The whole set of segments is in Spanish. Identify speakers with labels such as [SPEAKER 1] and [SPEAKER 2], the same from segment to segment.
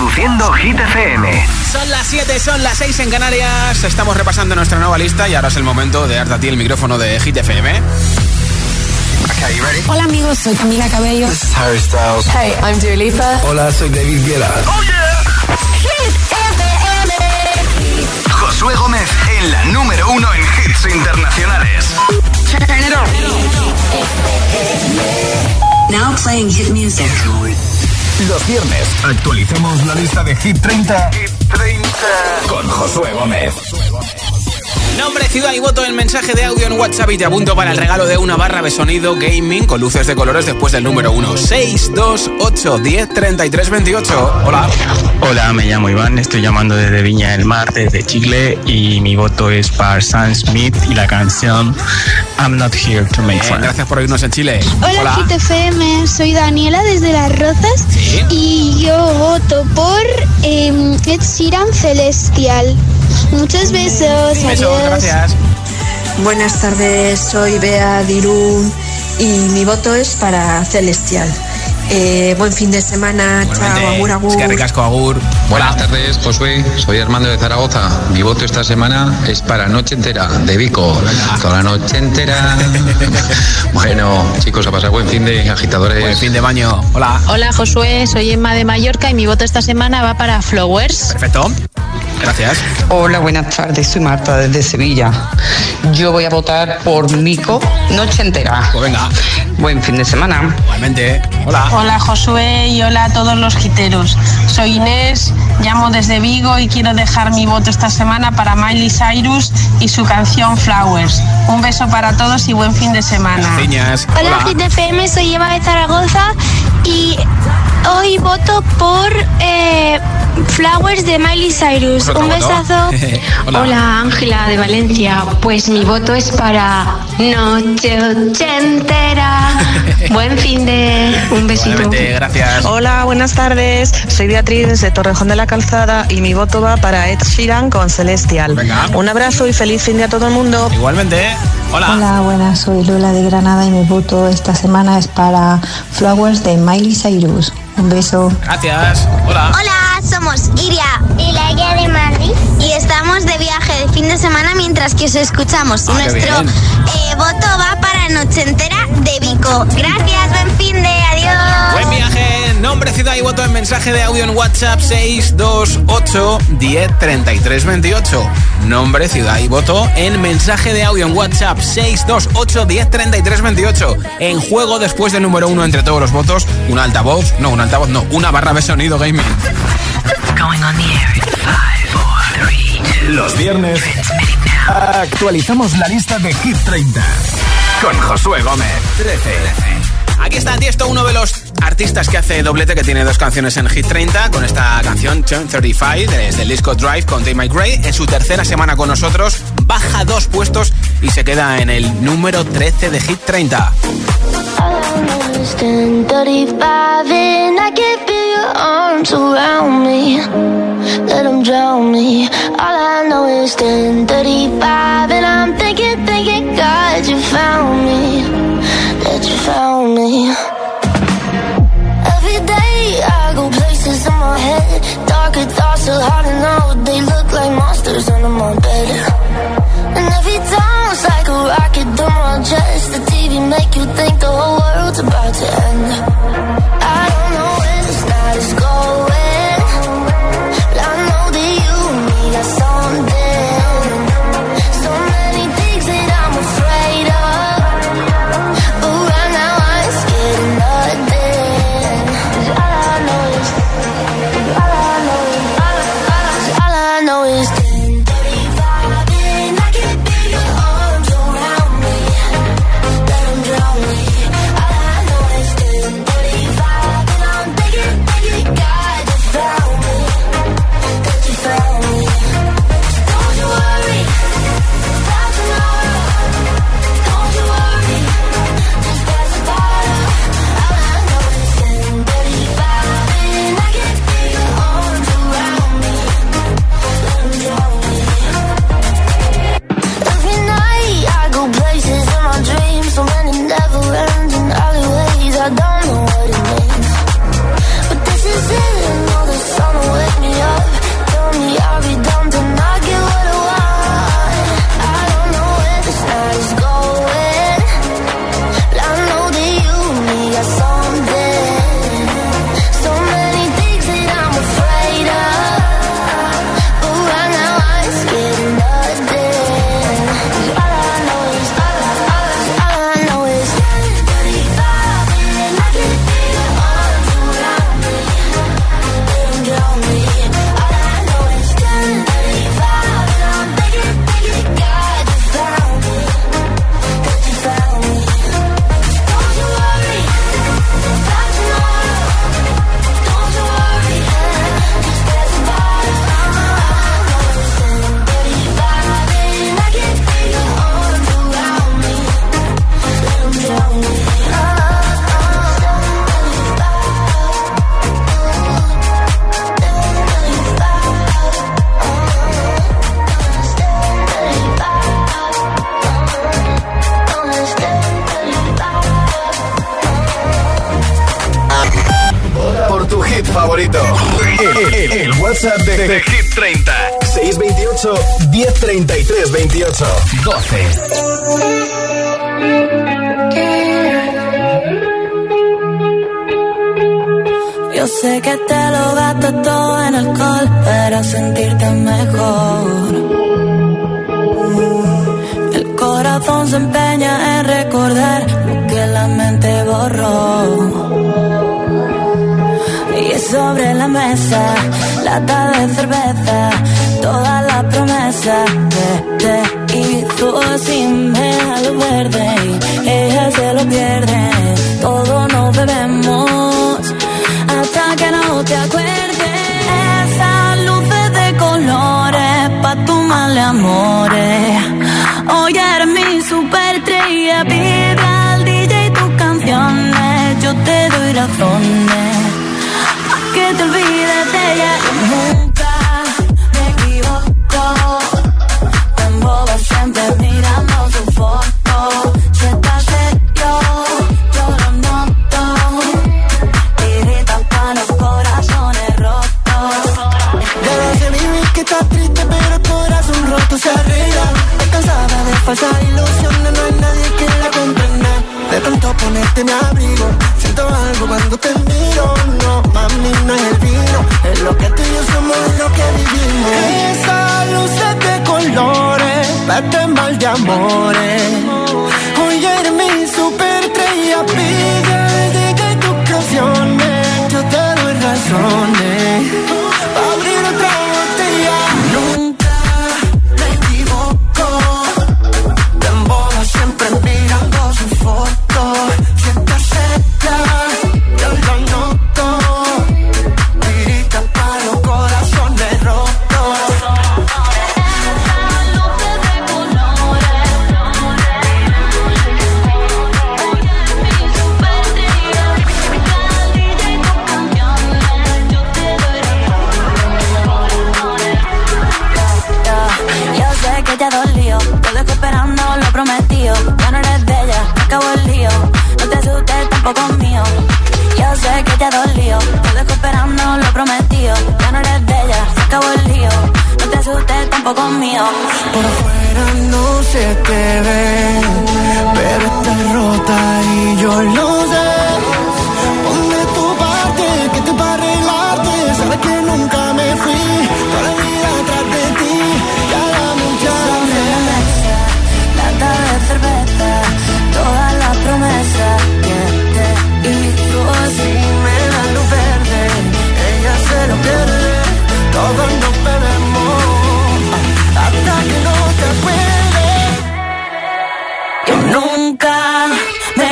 [SPEAKER 1] Reproduciendo Hit FM.
[SPEAKER 2] Son las 7, son las 6 en Canarias. Estamos repasando nuestra nueva lista y ahora es el momento de darte a ti el micrófono de Hit FM.
[SPEAKER 3] Hola amigos, soy Camila Cabello.
[SPEAKER 4] This is Harry Styles.
[SPEAKER 5] Hey, I'm Dua Lipa.
[SPEAKER 6] Hola, soy David Guetta.
[SPEAKER 1] Oh yeah. Hit FM. Josué Gómez en la número uno en hits internacionales.
[SPEAKER 7] Now playing hit music.
[SPEAKER 1] Los viernes actualicemos la lista de Hit 30, Hit 30. con Josué Gómez.
[SPEAKER 2] Nombre, ciudad y voto en mensaje de audio en WhatsApp y te apunto para el regalo de una barra de sonido gaming con luces de colores después del número 1. 628 10 33 28. Hola.
[SPEAKER 8] Hola, me llamo Iván, estoy llamando desde Viña del Mar, desde Chile y mi voto es para Sam Smith y la canción I'm Not Here to Make Fun.
[SPEAKER 2] Gracias por irnos en Chile.
[SPEAKER 9] Hola, Hola. GTFM, soy Daniela desde Las Rozas ¿Sí? y yo voto por eh, Ed Sheeran Celestial. Muchos besos.
[SPEAKER 2] Besos,
[SPEAKER 9] adiós.
[SPEAKER 2] gracias.
[SPEAKER 10] Buenas tardes, soy Bea Dirún y mi voto es para Celestial. Eh, buen fin de semana, chao, agur, agur.
[SPEAKER 2] Es que ricasco, agur.
[SPEAKER 11] Buenas tardes, Josué. Soy Armando de Zaragoza. Mi voto esta semana es para Noche Entera, de Vico. Toda la noche entera. bueno, chicos, a pasar buen fin de agitadores.
[SPEAKER 2] Buen fin de baño. Hola.
[SPEAKER 12] Hola, Josué. Soy Emma de Mallorca y mi voto esta semana va para Flowers.
[SPEAKER 2] Perfecto. Gracias.
[SPEAKER 13] Hola, buenas tardes. Soy Marta desde Sevilla. Yo voy a votar por Mico noche entera.
[SPEAKER 2] Pues venga.
[SPEAKER 13] Buen fin de semana.
[SPEAKER 2] Igualmente. Hola.
[SPEAKER 14] Hola, Josué y hola a todos los giteros. Soy Inés, llamo desde Vigo y quiero dejar mi voto esta semana para Miley Cyrus y su canción Flowers. Un beso para todos y buen fin de semana.
[SPEAKER 9] Hola, Hola. GTFM, soy Eva de Zaragoza y hoy voto por eh, Flowers de Miley Cyrus. Un besazo.
[SPEAKER 15] Hola. Hola, Ángela de Valencia. Pues mi voto es para Noche Ochentera. Buen fin de. Un besito.
[SPEAKER 2] Gracias.
[SPEAKER 16] Hola, buenas tardes. Soy Beatriz desde Torrejón de la Calzada y mi voto va para Ed Sheeran con Celestial.
[SPEAKER 2] Venga.
[SPEAKER 16] Un abrazo y feliz fin de a todo el mundo.
[SPEAKER 2] Igualmente. Hola.
[SPEAKER 17] Hola, buenas. Soy Lola de Granada y mi voto esta semana es para Flowers de Miley Cyrus. Un beso.
[SPEAKER 2] Gracias. Hola.
[SPEAKER 9] Hola, somos Iria y la guía de Madrid y estamos de viaje de fin de semana mientras que os escuchamos.
[SPEAKER 2] Ah,
[SPEAKER 9] Nuestro eh, voto va para Noche Entera de Vico. Gracias, buen fin de adiós.
[SPEAKER 2] Buen viaje. Nombre, ciudad y voto en mensaje de audio en WhatsApp 628 10 33 28. Nombre, ciudad y voto en mensaje de audio en WhatsApp 628 10 33 28. En juego después del número uno entre todos los votos, un altavoz, no, un altavoz, no, una barra de sonido gaming.
[SPEAKER 1] Los viernes actualizamos la lista de Hit 30 con Josué Gómez. 13.
[SPEAKER 2] Aquí está Tiesto, uno de los artistas que hace doblete, que tiene dos canciones en Hit 30, con esta canción Turn 35 desde el disco Drive con Dave Gray. En su tercera semana con nosotros, baja dos puestos y se queda en el número 13 de Hit 30.
[SPEAKER 18] arms around me, darker thoughts are hard to know. They look like monsters under my bed,
[SPEAKER 4] falsas ilusiones, no hay nadie que la comprenda. De tanto ponerte mi abrigo, siento algo cuando te miro. No, mami, no es el vino, es lo que tú y yo somos, lo que vivimos. Esa luz de colores, vete mal de amores. Eres mi super estrella, pide tus canciones, yo te doy razones. tiempo conmigo.
[SPEAKER 3] Por fuera no se te ve, pero está rota y yo lo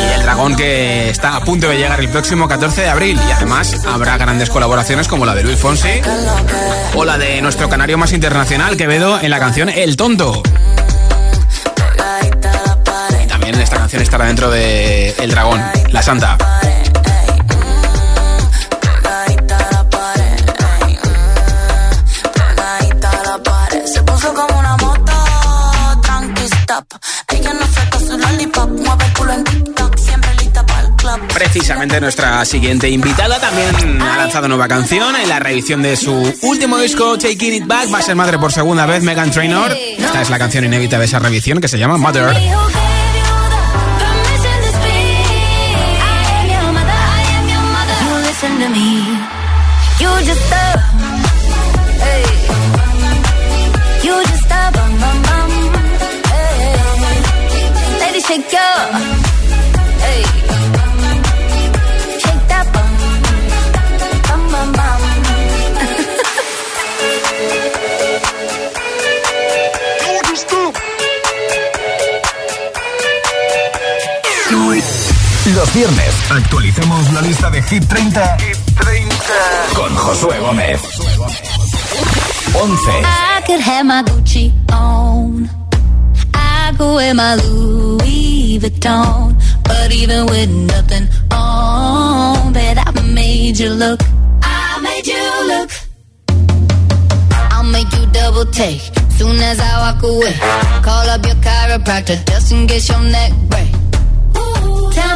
[SPEAKER 3] Y el dragón que está a punto de llegar el próximo 14 de abril. Y además habrá grandes colaboraciones como la de Luis Fonsi o la de nuestro canario más internacional, Quevedo, en la canción El Tonto. Y también esta canción estará dentro de El Dragón, La Santa. Precisamente nuestra siguiente invitada también ha lanzado nueva canción en la revisión de su último disco Taking It Back. Va a ser madre por segunda vez Megan Trainor. Esta es la canción inédita de esa revisión que se llama Mother.
[SPEAKER 1] Viernes actualicemos la lista de Hit 30, Hit 30. con Josué Gómez. 11.
[SPEAKER 9] I could have my Gucci on. could wear my Louis Vuitton, but even with nothing on, bet I made you look. I made you look. I'll make you double take soon as I walk away. Call up your chiropractor just in case your neck break.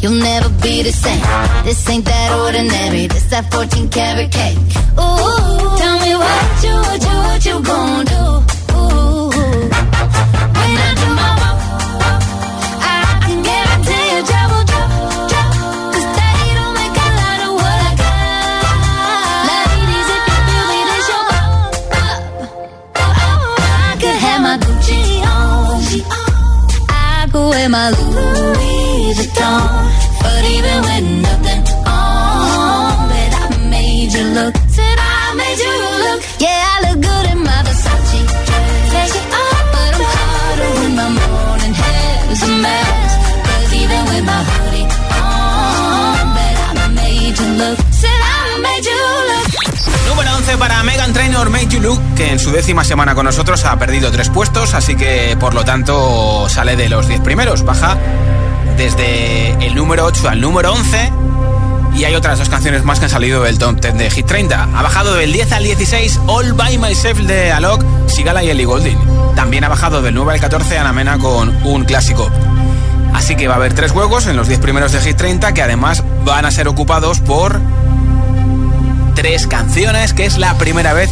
[SPEAKER 9] you'll never be the same. This ain't that ordinary. This that 14 karat cake. Ooh, tell me what you, what you, what you gon' do? Ooh, when I do my walk, I can drop. 'Cause don't make a lot of what I got. Ladies, if you me, this your bop, bop. I could have my Gucci on. I could wear my
[SPEAKER 2] en su décima semana con nosotros ha perdido tres puestos, así que por lo tanto sale de los 10 primeros, baja desde el número 8 al número 11. Y hay otras dos canciones más que han salido del top 10 de Hit 30. Ha bajado del 10 al 16 All By Myself de Alok, Sigala y Ellie Goulding. También ha bajado del 9 al 14 Ana Mena con un clásico. Así que va a haber tres juegos en los 10 primeros de Hit 30 que además van a ser ocupados por tres canciones, que es la primera vez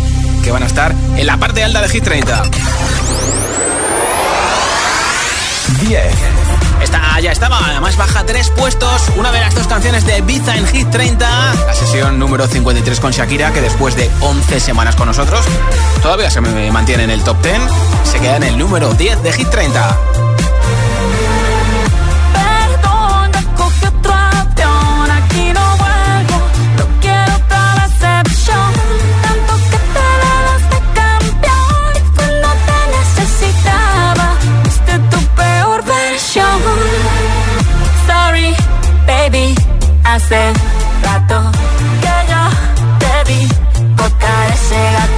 [SPEAKER 2] que van a estar en la parte alta de Hit 30.
[SPEAKER 1] 10.
[SPEAKER 2] Esta ya estaba, además baja tres puestos, una de las dos canciones de Ibiza en Hit 30, la sesión número 53 con Shakira, que después de 11 semanas con nosotros, todavía se mantiene en el top 10, se queda en el número 10 de Hit 30.
[SPEAKER 9] Hace rato que yo te vi botar ese gato.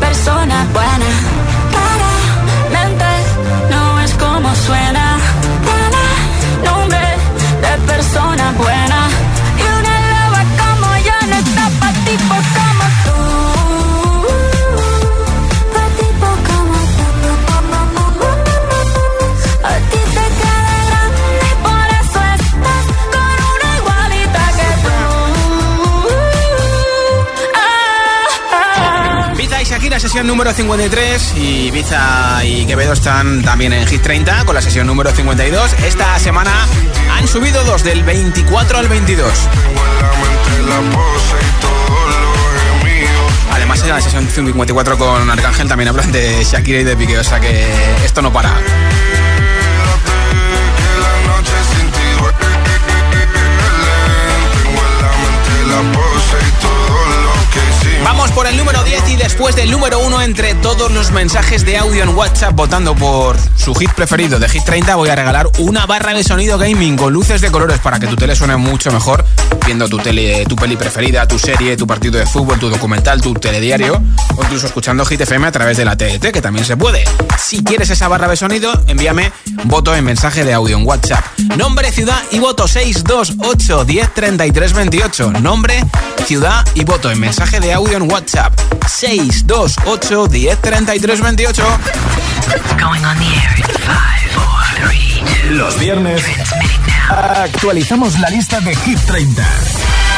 [SPEAKER 19] persona buena. mente no es como suena. Tiene nombre de persona buena.
[SPEAKER 2] Número 53. Y Biza y Quevedo están también en Hit 30 con la sesión número 52. Esta semana han subido dos del 24 al 22. Además, en la sesión 54 con Arcángel también hablan de Shakira y de Piqué, o sea que esto no para. Vamos por el número 10 y después del número 1 entre todos los mensajes de audio en WhatsApp votando por su hit preferido de Hit 30 voy a regalar una barra de sonido gaming con luces de colores para que tu tele suene mucho mejor viendo tu tele, tu peli preferida, tu serie, tu partido de fútbol, tu documental, tu telediario o incluso escuchando Hit FM a través de la TDT que también se puede. Si quieres esa barra de sonido, envíame voto en mensaje de audio en WhatsApp. Nombre, ciudad y voto 628 10 33 28. Nombre, ciudad y voto en mensaje de audio en WhatsApp 628 10 33 28.
[SPEAKER 1] Los viernes actualizamos la lista de Hit 30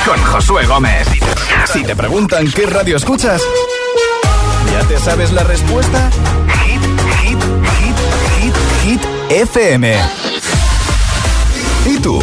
[SPEAKER 1] con Josué Gómez. Si te preguntan qué radio escuchas, ¿ya te sabes la respuesta? Hit, hit, hit, hit, hit FM. ¿Y tú?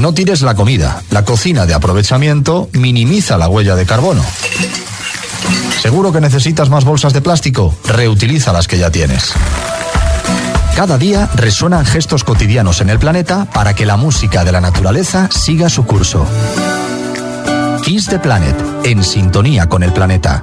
[SPEAKER 5] No tires la comida. La cocina de aprovechamiento minimiza la huella de carbono. ¿Seguro que necesitas más bolsas de plástico? Reutiliza las que ya tienes. Cada día resuenan gestos cotidianos en el planeta para que la música de la naturaleza siga su curso. Kiss the Planet, en sintonía con el planeta.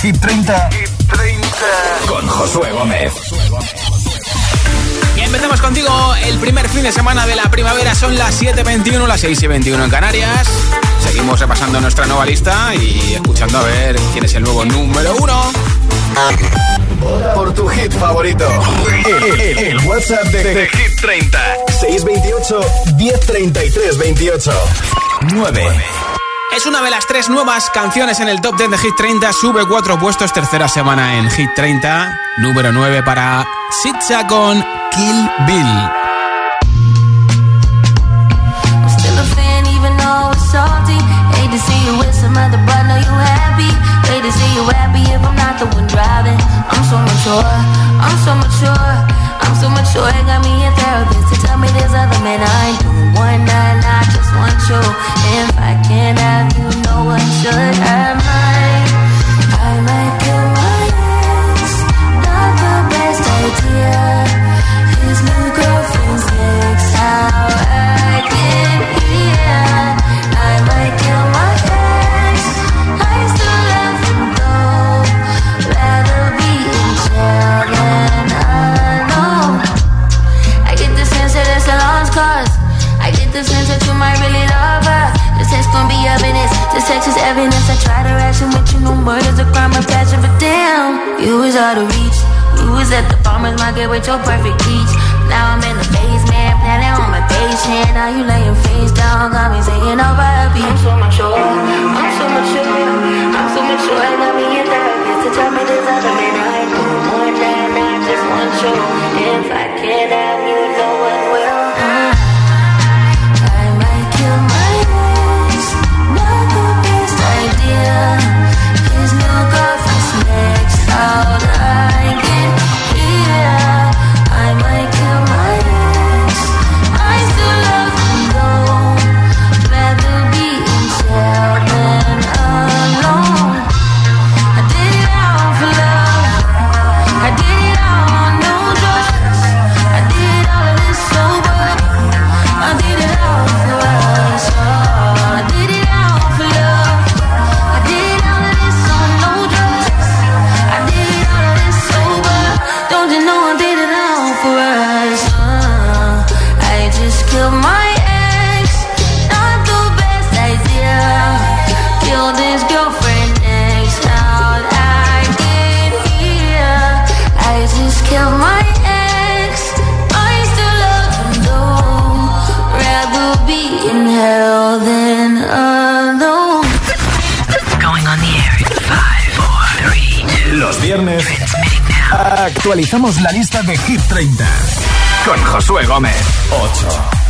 [SPEAKER 6] Hit 30. Hit 30. Con Josué Gómez.
[SPEAKER 2] Y empezamos contigo el primer fin de semana de la primavera. Son las 7.21, las 6.21 en Canarias. Seguimos repasando nuestra nueva lista y escuchando a ver quién es el nuevo número uno.
[SPEAKER 6] Por tu hit favorito. El, el, el WhatsApp de, de, de, Hit 30. 628 1033 28 9. 9.
[SPEAKER 2] Es una de las tres nuevas canciones en el top 10 de Hit 30. Sube cuatro puestos, tercera semana en Hit 30. Número 9 para Sitza con Kill Bill.
[SPEAKER 3] want you. If I can't have you, no one should have me.
[SPEAKER 6] actualizamos la lista de Hit 30 con Josué Gómez. 8.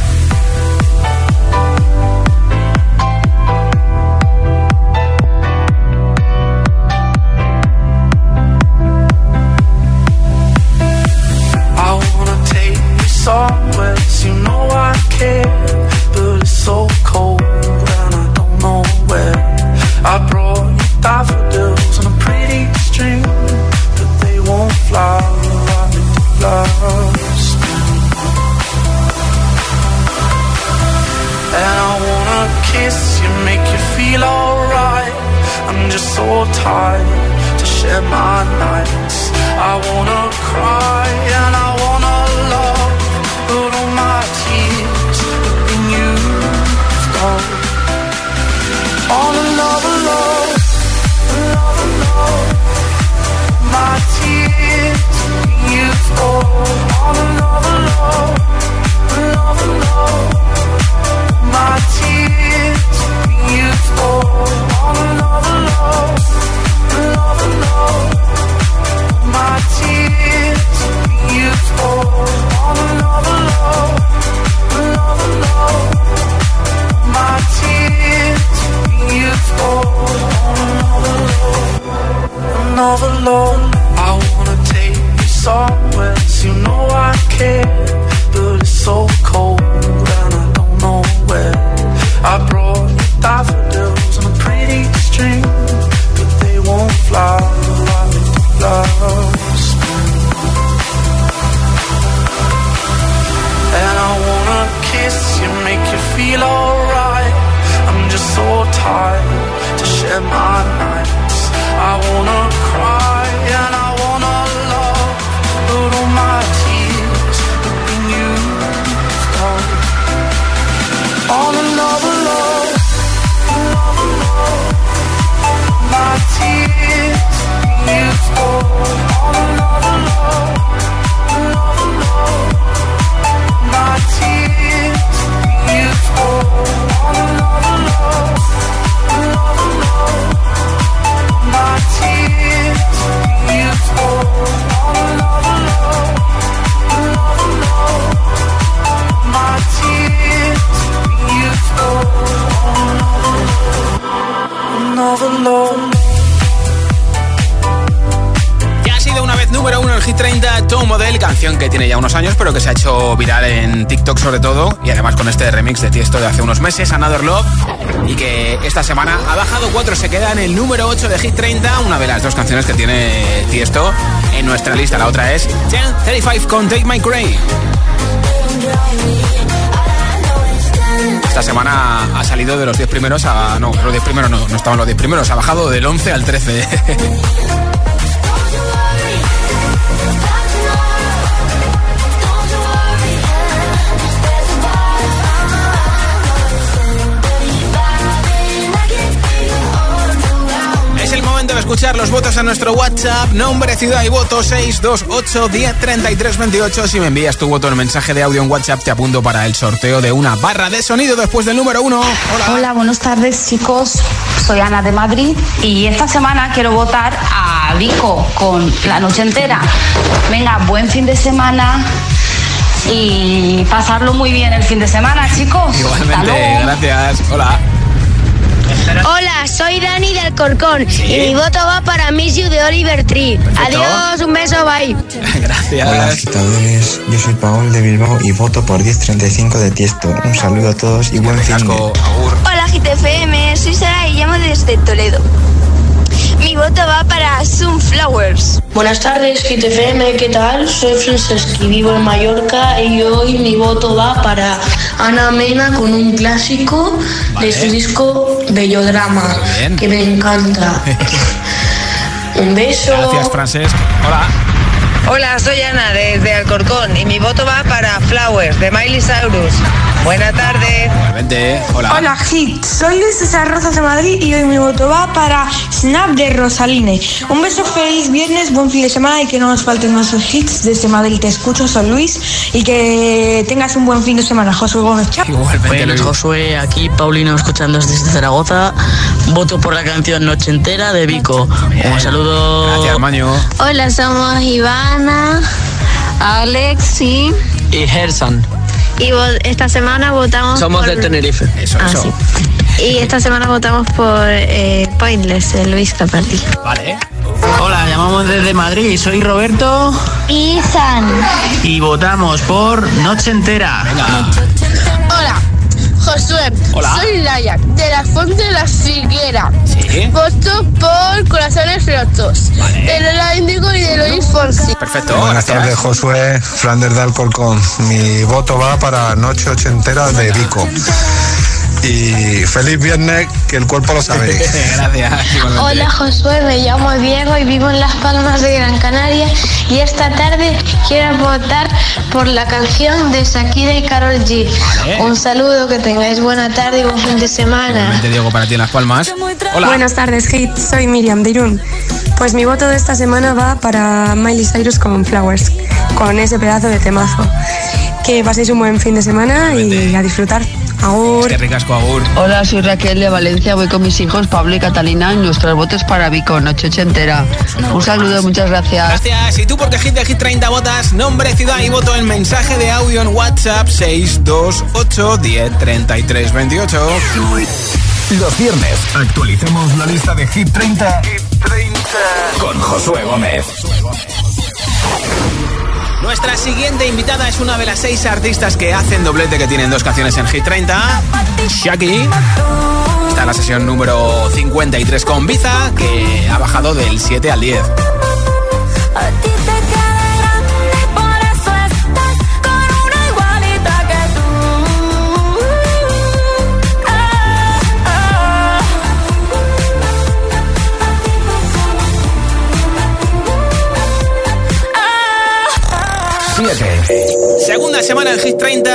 [SPEAKER 20] Ya ha sido una vez
[SPEAKER 2] número uno el G30 Toe Model, canción que tiene ya unos años pero que se ha hecho viral en TikTok sobre todo y además con este remix de Tiesto de hace unos meses, Another Love y que esta semana ha bajado cuatro, se queda en el número 8 de Hit 30, una de las dos canciones que tiene Tiesto en nuestra lista. La otra es 1035 con Take My Gray. Esta semana ha salido de los 10 primeros a. No, los 10 primeros no, no estaban los 10 primeros, ha bajado del 11 al 13. escuchar los votos a nuestro WhatsApp. Nombre, ciudad y voto 628 10 28. Si me envías tu voto en mensaje de audio en WhatsApp, te apunto para el sorteo de una barra de sonido después del número uno. Hola.
[SPEAKER 21] Hola, buenas tardes chicos. Soy Ana de Madrid y esta semana quiero votar a Vico con la noche entera. Venga, buen fin de semana y pasarlo muy bien el fin de semana, chicos.
[SPEAKER 2] Igualmente, gracias. Hola.
[SPEAKER 22] Hola, soy Dani del Corcón y mi voto va para Miss You de Oliver Tree. Adiós, un beso, bye.
[SPEAKER 2] Gracias.
[SPEAKER 23] Hola agitadores, yo soy Paul de Bilbao y voto por 1035 de Tiesto. Un saludo a todos y buen fin de...
[SPEAKER 22] Hola, GTFM, soy Sara y llamo desde Toledo. Mi voto va para Sunflowers.
[SPEAKER 24] Buenas tardes, GTFM, ¿qué tal? Soy Franceschi, vivo en Mallorca y hoy mi voto va para Ana Mena con un clásico de su disco Bellodrama, que me encanta. un beso.
[SPEAKER 2] Gracias, Francesc. Hola.
[SPEAKER 25] Hola, soy Ana desde Alcorcón y mi voto va para Flowers de Miley Cyrus. Buena tarde.
[SPEAKER 2] Igualmente. Hola.
[SPEAKER 26] Hola Hit, soy Luis César Rozas de Madrid y hoy mi voto va para Snap de Rosaline. Un beso feliz viernes, buen fin de semana y que no nos falten más hits desde Madrid. Te escucho, soy Luis y que tengas un buen fin de semana, Josué Gómez. Chao.
[SPEAKER 27] Buenas, Josué, aquí Paulino escuchando desde Zaragoza. Voto por la canción Noche Entera de Vico. Un saludo.
[SPEAKER 2] Gracias, Maño.
[SPEAKER 15] Hola, somos Ivana, Alexi
[SPEAKER 27] Y Gerson.
[SPEAKER 15] Y esta semana votamos
[SPEAKER 27] Somos
[SPEAKER 15] por...
[SPEAKER 27] de Tenerife.
[SPEAKER 2] Eso,
[SPEAKER 15] Ah, sí. Y esta semana votamos por eh, Pointless, de Luis Capaldi.
[SPEAKER 2] Vale.
[SPEAKER 27] Hola, llamamos desde Madrid. Soy Roberto
[SPEAKER 15] Y San.
[SPEAKER 27] y votamos por Noche Entera.
[SPEAKER 28] Hola, Josué.
[SPEAKER 27] Hola.
[SPEAKER 28] Soy Laia, de la Fuente de la Figuera.
[SPEAKER 2] Sí.
[SPEAKER 28] Voto por Corazones Rotos. De Lola Índigo y de Luis Fonsi.
[SPEAKER 2] Perfecto.
[SPEAKER 29] Buenas tardes, Josué. Flanders de Alcorcón. Mi voto va para Noche Ochentera de Vico. Y feliz viernes, que el cuerpo lo sabe.
[SPEAKER 2] Gracias.
[SPEAKER 15] Hola Josué, me llamo Diego y vivo en Las Palmas de Gran Canaria y esta tarde quiero votar por la canción de Shakira y Carol G.
[SPEAKER 2] Vale.
[SPEAKER 15] Un saludo, que tengáis buena tarde y buen fin de semana.
[SPEAKER 2] Igualmente, Diego, para ti en Las Palmas. Hola.
[SPEAKER 26] Buenas tardes, Hit. Soy Miriam de Irún. Pues mi voto de esta semana va para Miley Cyrus con Flowers, con ese pedazo de temazo. Que paséis un buen fin de semana y a disfrutar. Agur.
[SPEAKER 2] Qué ricasco, Agur.
[SPEAKER 30] Hola, soy Raquel de Valencia, voy con mis hijos Pablo y Catalina y nuestros votos para Vico, noche ochentera. Un saludo, muchas gracias.
[SPEAKER 2] Gracias. Y tú porque Hit de Hit 30 votas, nombre, ciudad y voto en mensaje de audio en WhatsApp 628 10 33 28.
[SPEAKER 1] Los viernes actualicemos la lista de Hit 30, con Josué Gómez.
[SPEAKER 2] Nuestra siguiente invitada es una de las seis artistas que hacen doblete que tienen dos canciones en Hit 30. Shaki. Está en la sesión número 53 con Biza, que ha bajado del 7 al 10. Segunda semana en Hit 30.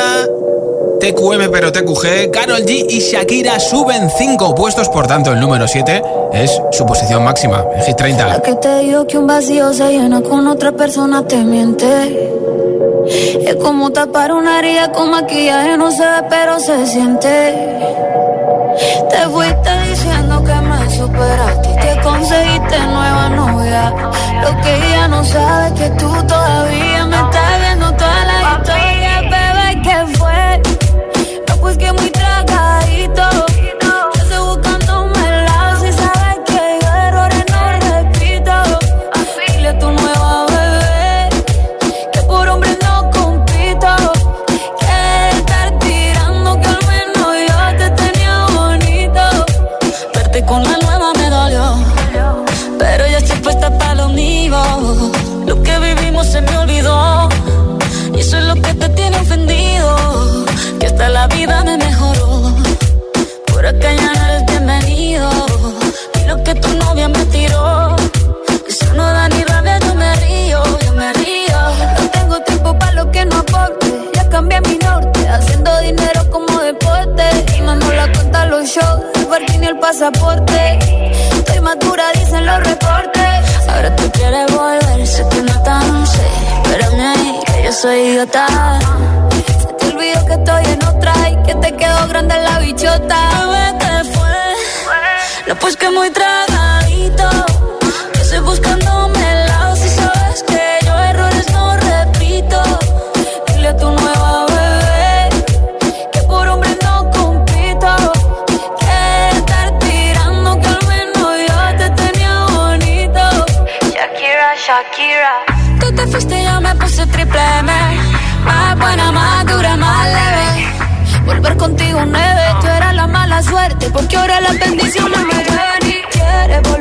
[SPEAKER 2] TQM pero TQG, Carol G y Shakira suben 5 puestos, por tanto el número 7 es su posición máxima en Hit 30.
[SPEAKER 3] La que te digo que un vacío se llena con otra persona te miente. Es como tapar una herida con maquillaje, no se ve, pero se siente. Te fuiste diciendo que me superaste y que conseguiste nueva novia. Lo que ella no sabe es que tú todavía me estás tragadito. Pasaporte. Estoy madura, dicen los reportes. Ahora tú quieres volver, sé que no tan sé. Espérame ahí, que yo soy idiota. Se te olvidó que estoy en otra y que te quedó grande la bichota. Bebé, ¿qué fue? No, pues que muy tragadito. Que estoy buscándome el lado si sabes que yo errores no repito. Dile a tu nueva Shakira. Tú te fuiste y yo me puse triple M. Más buena, más dura, más leve. Volver contigo nueve, tú eras la mala suerte. Porque ahora las bendiciones me llueven y quieres volver,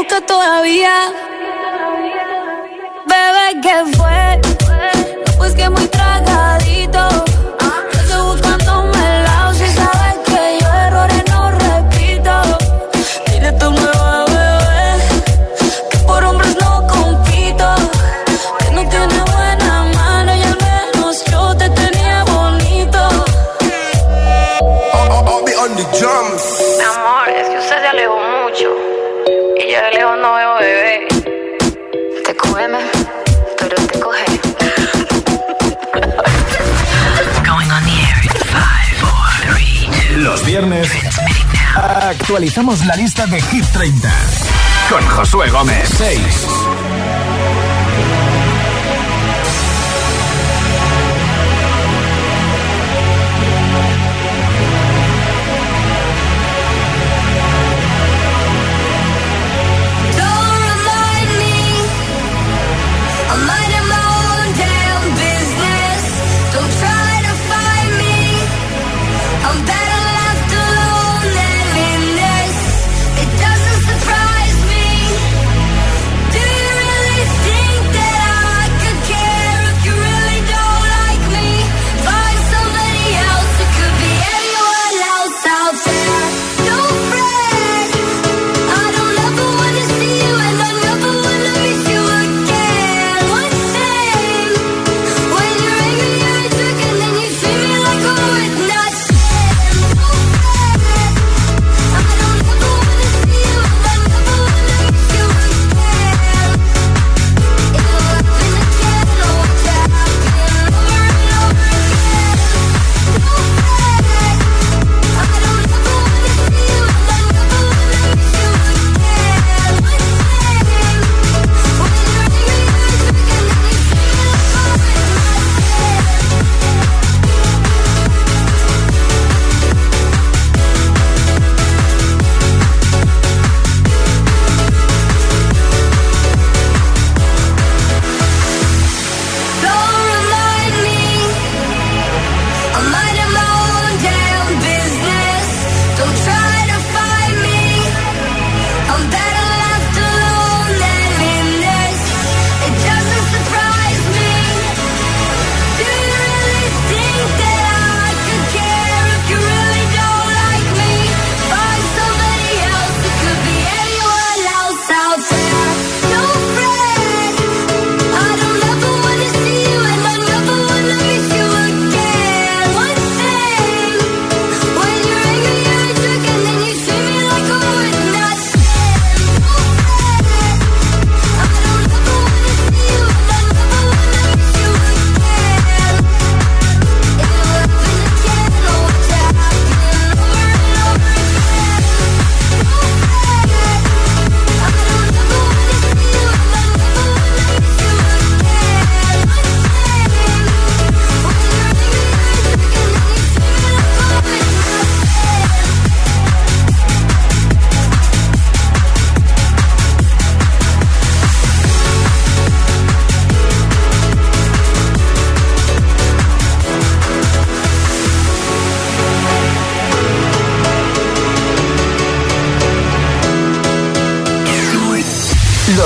[SPEAKER 3] supiera que me busca todavía. Bebé, ¿qué fue? Pues que muy tragadito.
[SPEAKER 1] Actualizamos la lista de Hit 30 con Josué Gómez. 6.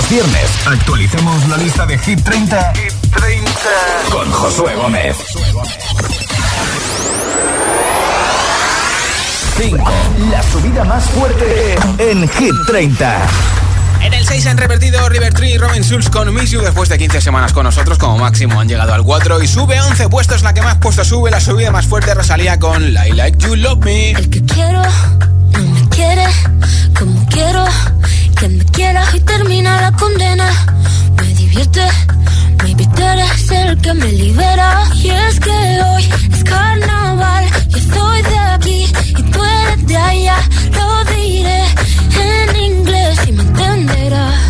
[SPEAKER 1] Los viernes actualicemos la lista de Hit 30, Hit 30. con Josué Gómez. 5. La subida más fuerte en Hit 30.
[SPEAKER 2] En el 6 han revertido River Tree y Robin Schulz con Miss You después de 15 semanas con nosotros. Como máximo han llegado al 4 y sube 11 puestos. La que más puesto sube, la subida más fuerte Rosalía con I Like You Love Me.
[SPEAKER 3] El que quiero no me quiere como quiero que me quiera y termina la condena. Me divierte, maybe tú eres el que me libera. Y es que hoy es carnaval, yo estoy de aquí y tú eres de allá. Lo diré en inglés y me entenderás.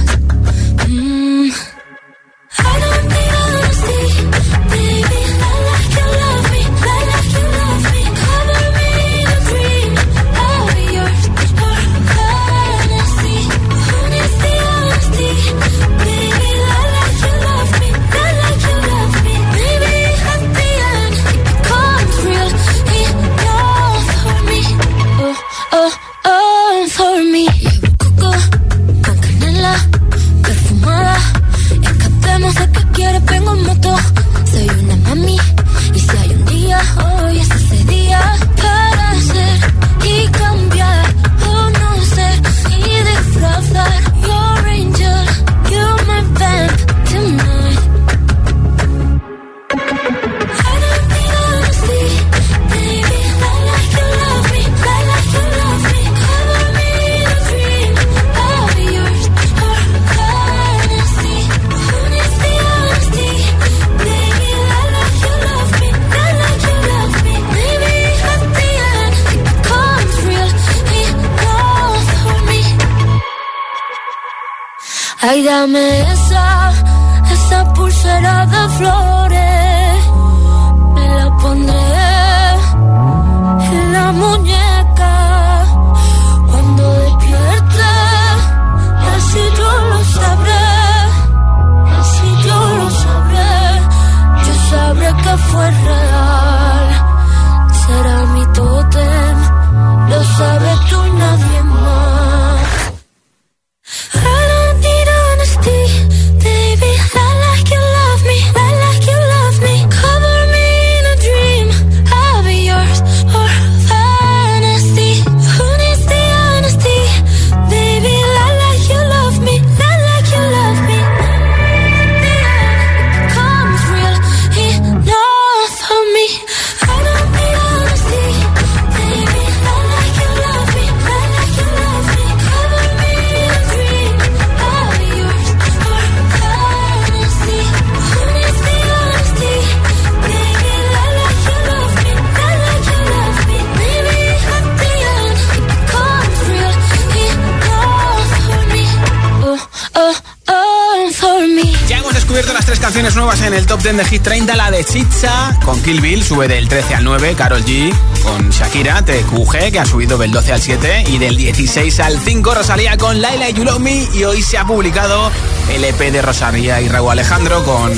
[SPEAKER 2] Kill Bill sube del 13 al 9. Carol G con Shakira, TQG, que ha subido del 12 al 7. Y del 16 al 5, Rosalía con Laila y Me. Y hoy se ha publicado el EP de Rosalía y Raúl Alejandro con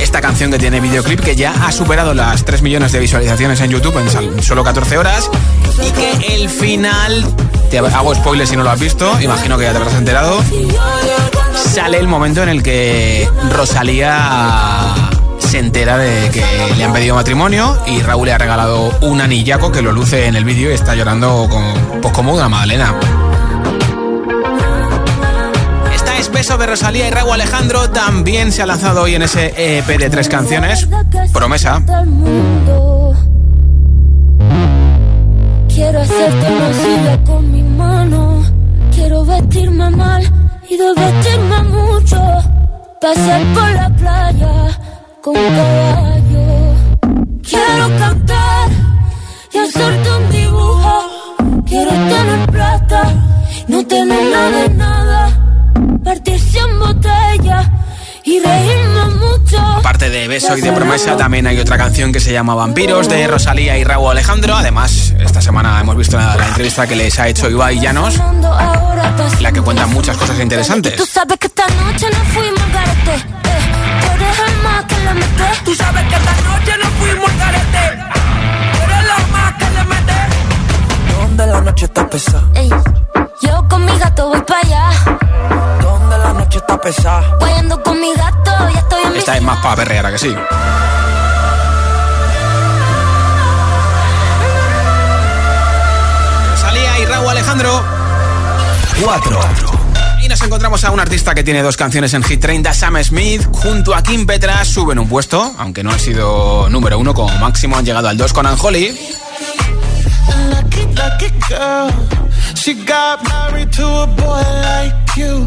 [SPEAKER 2] esta canción que tiene videoclip que ya ha superado las 3 millones de visualizaciones en YouTube en solo 14 horas. Y que el final, te hago spoilers si no lo has visto, imagino que ya te habrás enterado sale el momento en el que Rosalía se entera de que le han pedido matrimonio y Raúl le ha regalado un anillaco que lo luce en el vídeo y está llorando como, pues como una magdalena. Esta es Beso de Rosalía y Raúl Alejandro también se ha lanzado hoy en ese EP de tres canciones. Promesa.
[SPEAKER 3] Quiero hacerte una con mi mano. Quiero vestirme mal y divertirme mucho. Pasear por la playa con un caballo. Quiero cantar y hacerte un dibujo. Quiero tener plata, no tener nada de nada. Partir cien botellas y reírme mucho.
[SPEAKER 2] Aparte de Beso y de Promesa, también hay otra canción que se llama Vampiros de Rosalía y Raúl Alejandro. Además, esta semana hemos visto la, la entrevista que les ha hecho Ibai Llanos, en la que cuentan muchas cosas interesantes.
[SPEAKER 3] Tú sabes que esta noche no fuimos le mete. Tú sabes que esta noche no fuimos al garete. Tú eres lo más que le mete.
[SPEAKER 4] ¿Dónde la noche está pesada?
[SPEAKER 3] Ey, yo con mi gato voy para allá.
[SPEAKER 4] noche está pesada.
[SPEAKER 9] Guayando con mi gato, ya estoy en
[SPEAKER 2] Esta es más para perrear, ¿a que sí? Salía y Raúl Alejandro.
[SPEAKER 1] 4.
[SPEAKER 2] Y nos encontramos a un artista que tiene dos canciones en Hit 30, Sam Smith, junto a Kim Petras, suben un puesto, aunque no han sido número uno, como máximo han llegado al 2 con Anjoli.
[SPEAKER 4] You.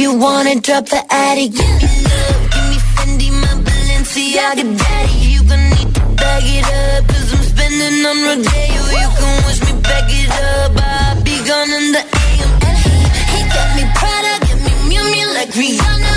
[SPEAKER 9] You wanna drop the attic, give me love, give me Fendi, my Balenciaga daddy. You gon' need to bag it up, cause I'm spending on Rodeo. You can wish me back it up, I'll be gone in the AM. And he, he got me Prada, get me Miu Miu like Rihanna.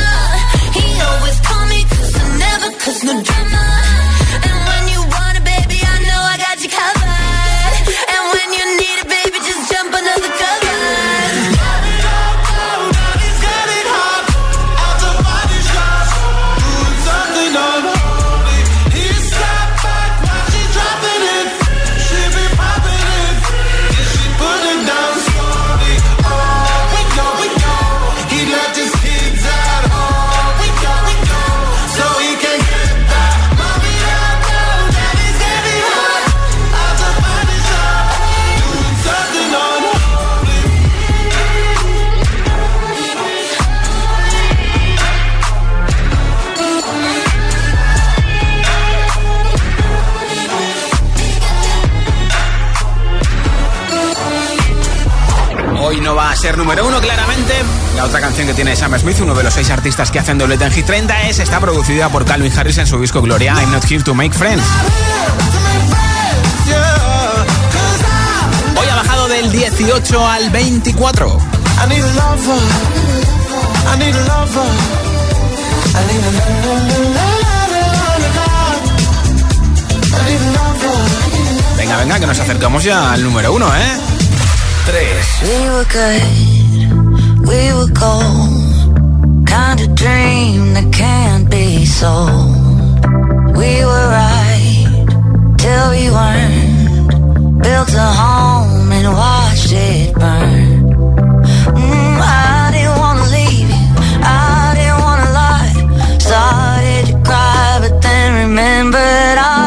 [SPEAKER 2] La otra canción que tiene Sam Smith, uno de los seis artistas que hacen doblete en Hit 30, es está producida por Calvin Harris en su disco Gloria, I'm Not Here to Make Friends. Hoy ha bajado del 18 al 24.
[SPEAKER 4] I need a lover. I need a lover. I need a I need a lover.
[SPEAKER 2] Venga, venga, que nos acercamos ya al número uno, ¿eh? 3.
[SPEAKER 9] We were gold. Kind of dream that can't be sold. We were right till we weren't. Built a home and watched it burn. Mm, I didn't wanna leave you, I didn't wanna lie. Started to cry, but then remembered I,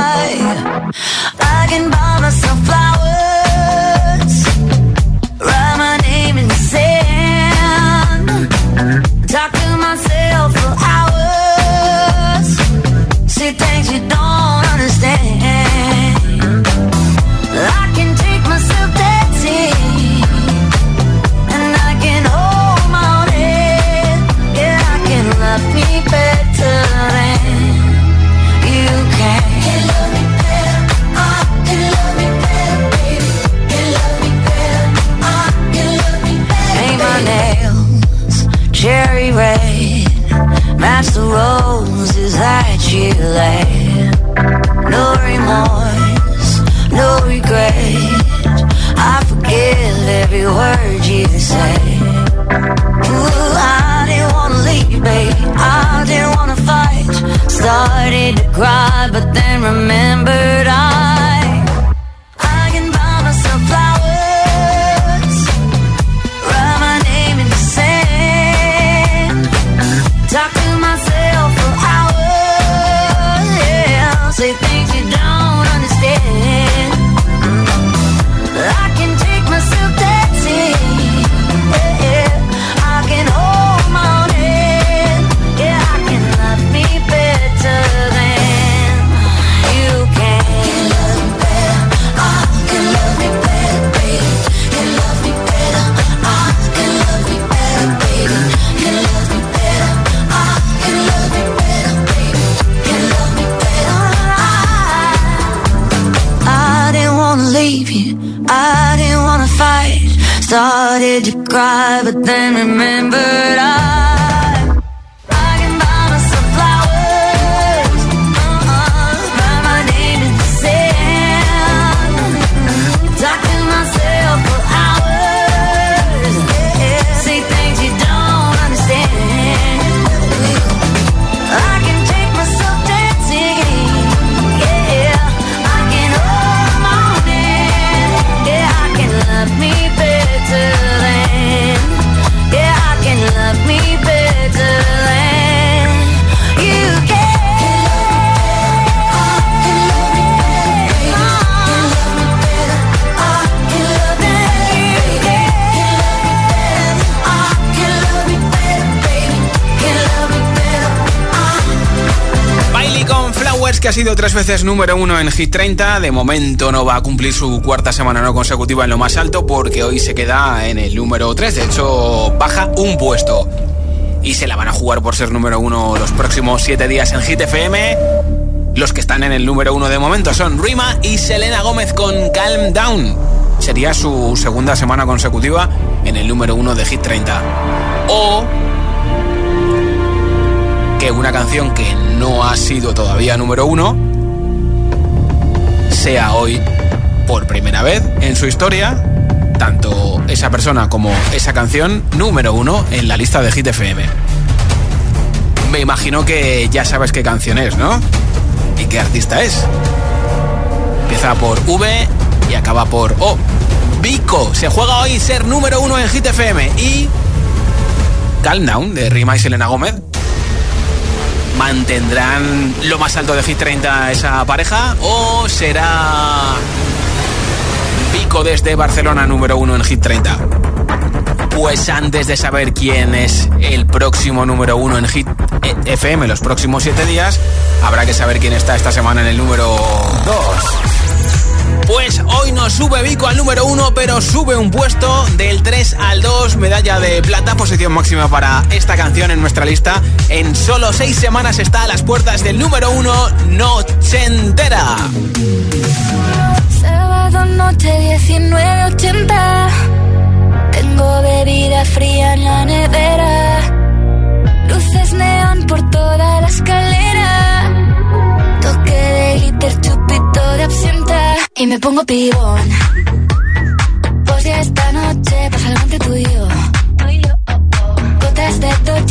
[SPEAKER 9] laid. No remorse, no regret. I forgive every word you say. Ooh, I didn't wanna leave, babe. I didn't wanna fight. Started to cry, but then remembered
[SPEAKER 2] ha sido tres veces número uno en Hit 30. De momento no va a cumplir su cuarta semana no consecutiva en lo más alto porque hoy se queda en el número 3. De hecho, baja un puesto. Y se la van a jugar por ser número uno los próximos siete días en Hit FM. Los que están en el número uno de momento son Rima y Selena Gómez con Calm Down. Sería su segunda semana consecutiva en el número uno de Hit 30. O que una canción que no ha sido todavía número uno sea hoy, por primera vez en su historia, tanto esa persona como esa canción número uno en la lista de Hit FM. Me imagino que ya sabes qué canción es, ¿no? ¿Y qué artista es? Empieza por V y acaba por O. Vico se juega hoy ser número uno en Hit FM y Calm Down de Rima y Selena Gómez ¿Mantendrán lo más alto de Hit 30 esa pareja o será Pico desde Barcelona número uno en Hit 30? Pues antes de saber quién es el próximo número uno en Hit FM los próximos siete días, habrá que saber quién está esta semana en el número 2. Pues hoy nos sube Vico al número 1, pero sube un puesto del 3 al 2, medalla de plata, posición máxima para esta canción en nuestra lista. En solo 6 semanas está a las puertas del número 1, Noche entera.
[SPEAKER 9] Sábado noche 1980. Tengo bebida fría en la nevera. Y me pongo pibón. Pues ya esta noche pasa algo entre tú y yo.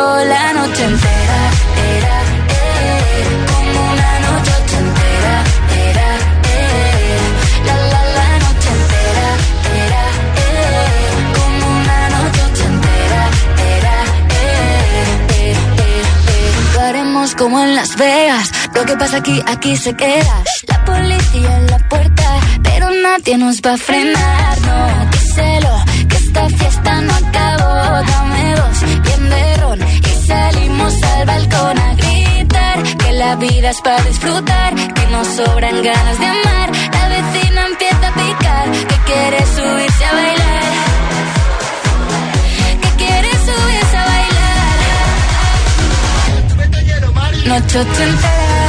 [SPEAKER 9] la noche entera. Era, eh, como una noche ochentera. Era, eh, la la la noche entera. Era, eh, como una noche ochentera. Era, eh, eh, eh. Lo haremos como en Las Vegas. Lo que pasa aquí, aquí se queda. La policía en la puerta, pero nadie nos va a frenar. No, díselo, que esta fiesta no acabó. Salimos al balcón a gritar. Que la vida es para disfrutar, que nos sobran ganas de amar. La vecina empieza a picar, que quiere subirse a bailar. Que quiere subirse a bailar. Noche ochentera,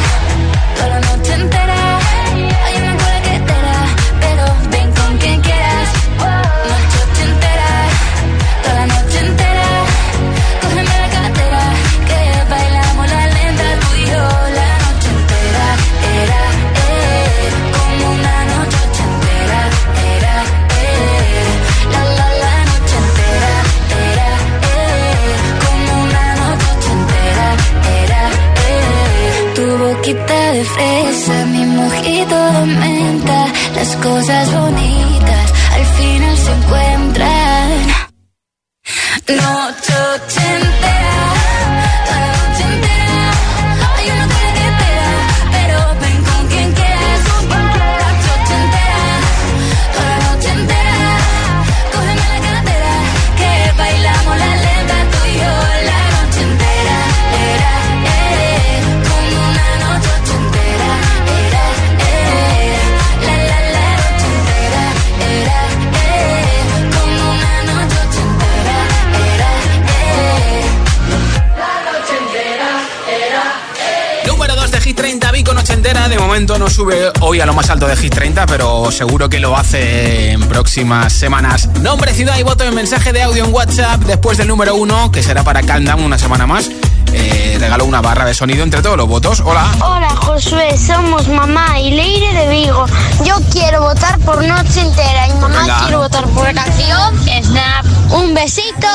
[SPEAKER 9] de
[SPEAKER 2] Hit 30, pero seguro que lo hace en próximas semanas. Nombre, ciudad y voto en mensaje de audio en WhatsApp después del número uno, que será para Calm una semana más. Eh, regalo una barra de sonido entre todos los votos. Hola.
[SPEAKER 18] Hola Josué, somos mamá y Leire de Vigo. Yo quiero votar por Noche Entera y mamá
[SPEAKER 2] Venga.
[SPEAKER 18] quiero votar por la canción Snap. Un besito.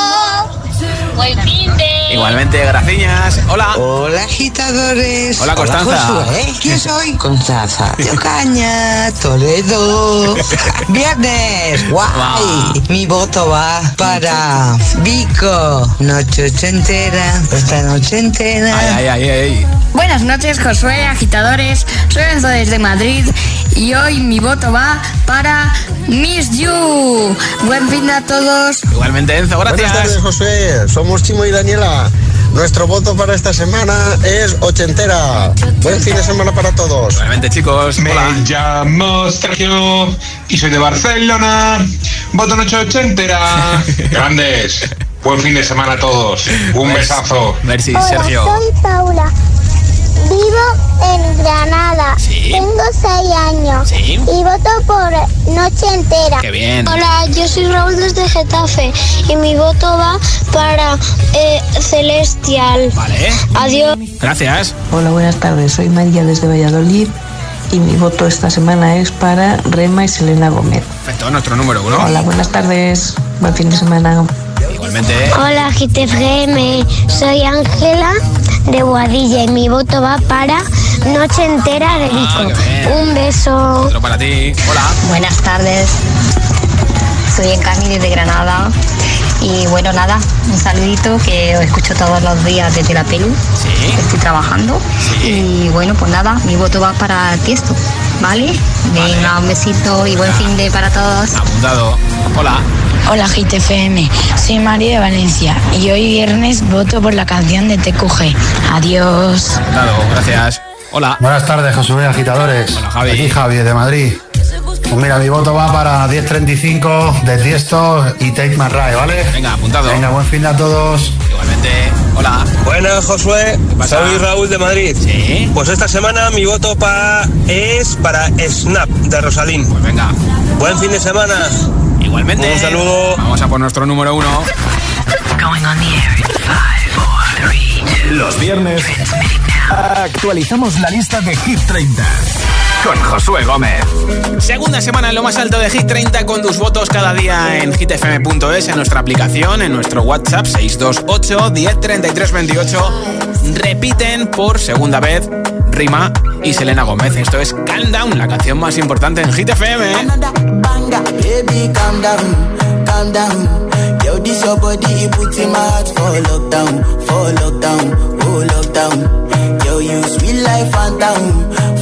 [SPEAKER 18] Buen fin de...
[SPEAKER 2] Igualmente, gracias. Hola.
[SPEAKER 31] Hola agitadores.
[SPEAKER 2] Hola, Constanza.
[SPEAKER 31] Josué. ¿Quién soy? Constanza. Yo caña, Toledo. Viernes. Guay. Mi voto va para Vico. Noche ochentera. Esta noche entera.
[SPEAKER 2] Ay, ay, ay, ay.
[SPEAKER 32] Buenas noches, Josué, agitadores. Soy Enzo desde Madrid y hoy mi voto va para Miss You. Buen fin a todos.
[SPEAKER 2] Igualmente, Enzo,
[SPEAKER 29] Buenas tardes,
[SPEAKER 2] gracias.
[SPEAKER 29] Josué. Somos Chimo y Daniela. Nuestro voto para esta semana es ochentera. Buen fin de semana para todos.
[SPEAKER 2] Igualmente, chicos.
[SPEAKER 33] Me llamo Sergio y soy de Barcelona. Voto noche ochentera. Grandes. Buen fin de semana a todos. Un besazo.
[SPEAKER 2] Merci,
[SPEAKER 18] Hola, soy Paula. Vivo en Granada. Tengo 6 años. Y voto por Noche Entera.
[SPEAKER 2] Qué bien.
[SPEAKER 18] Hola, yo soy Raúl desde Getafe. Y mi voto va para eh, Celestial.
[SPEAKER 2] Vale.
[SPEAKER 18] Adiós.
[SPEAKER 2] Gracias.
[SPEAKER 34] Hola, buenas tardes. Soy María desde Valladolid y mi voto esta semana es para Rema y Selena Gómez.
[SPEAKER 2] Perfecto, nuestro número uno.
[SPEAKER 34] Hola, buenas tardes. Buen fin de semana.
[SPEAKER 2] Igualmente.
[SPEAKER 18] Hola, GTFM. Soy Ángela de Guadilla y mi voto va para Noche Entera de Vico. Un beso.
[SPEAKER 2] Otro para ti. Hola.
[SPEAKER 35] Buenas tardes. Soy Encarni desde Granada. Y bueno, nada, un saludito que os escucho todos los días desde la pelu. Estoy trabajando. Y bueno, pues nada, mi voto va para Tiesto, ¿vale? Venga, un besito y buen fin de para todos.
[SPEAKER 2] Apuntado. Hola.
[SPEAKER 36] Hola GTFM, soy María de Valencia y hoy viernes voto por la canción de TQG. Adiós.
[SPEAKER 2] Apuntado, gracias. Hola.
[SPEAKER 37] Buenas tardes, Josué Agitadores.
[SPEAKER 2] Hola, Javi.
[SPEAKER 37] Aquí Javi, de Madrid. Pues mira, mi voto va para 10.35 de Tiesto y Take My Ride, ¿vale?
[SPEAKER 2] Venga, apuntado.
[SPEAKER 37] Venga, buen fin de a todos.
[SPEAKER 2] Igualmente. Hola.
[SPEAKER 38] Buenas, Josué. Soy Raúl de Madrid.
[SPEAKER 2] Sí.
[SPEAKER 38] Pues esta semana mi voto pa es para Snap de Rosalín.
[SPEAKER 2] Pues venga.
[SPEAKER 38] Buen fin de semana.
[SPEAKER 2] Igualmente.
[SPEAKER 38] Un saludo.
[SPEAKER 2] Vamos a por nuestro número uno.
[SPEAKER 1] Los viernes actualizamos la lista de Hit 30 con Josué Gómez.
[SPEAKER 2] Segunda semana en lo más alto de Hit 30 con tus votos cada día en hitfm.es, en nuestra aplicación, en nuestro WhatsApp 628 103328. Repiten por segunda vez Rima y Selena Gómez. Esto es Calm Down, la canción más importante en Hit FM.
[SPEAKER 39] This your body, it puts in my heart for lockdown, for lockdown, oh lockdown. Yo, you sweet life, phantom,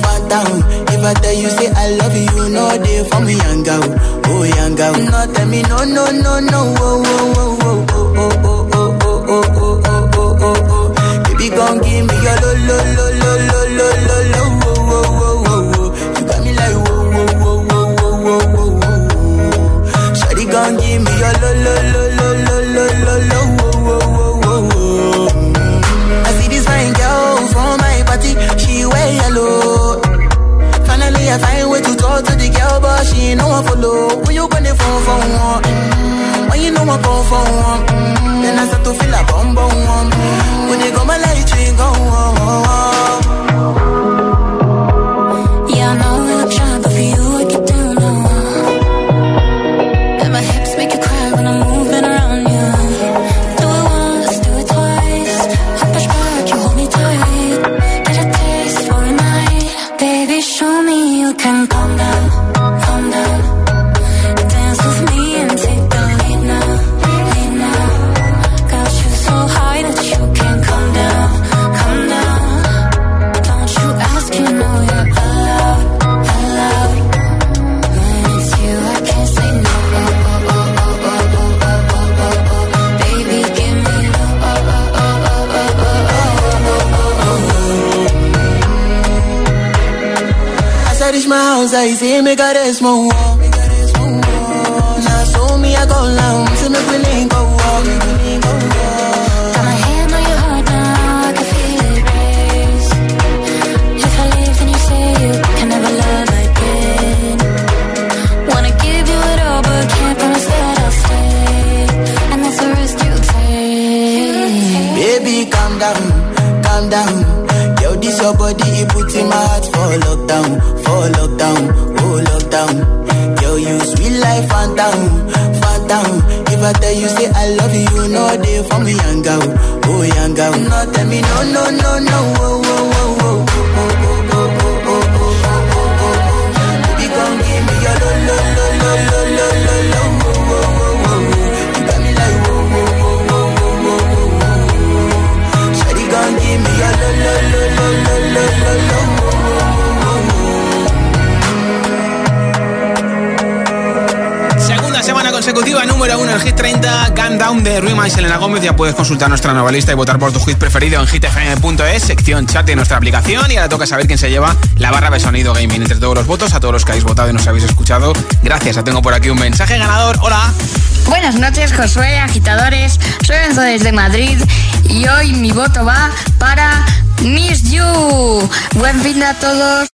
[SPEAKER 39] phantom. If I tell you say I love you, you know they for me, young girl, oh young girl. No, tell me no, no, no, no, oh, oh, oh, oh, oh, oh, oh, oh, oh, oh, oh, oh, oh, oh. Gon' give me your lo, lo, lo, lo, lo, lo, lo, lo, oh, oh, oh, oh, oh. You got me like whoa. Shawty gon' give me your lo, lo, lo, I find way to talk to the girl, but she ain't no one follow. When you gonna phone for one? Mm, When you know I come for one? Mm, Then I start to feel a bum bum one. Mm, When you go my light, you go on.
[SPEAKER 9] Yeah, I Ahí sí me
[SPEAKER 39] caresmo. Girl. No, tell me no, no, no, no,
[SPEAKER 2] número uno en Hit 30, Countdown de Ruima y Selena Gómez. Ya puedes consultar nuestra nueva lista y votar por tu hit preferido en hitfm.es, sección chat de nuestra aplicación. Y ahora toca saber quién se lleva la barra de sonido gaming. Entre todos los votos, a todos los que habéis votado y nos habéis escuchado, gracias. Ya tengo por aquí un mensaje ganador. Hola.
[SPEAKER 35] Buenas noches, Josué, agitadores. Soy Enzo desde Madrid y hoy mi voto va para Miss You. Buen fin a todos.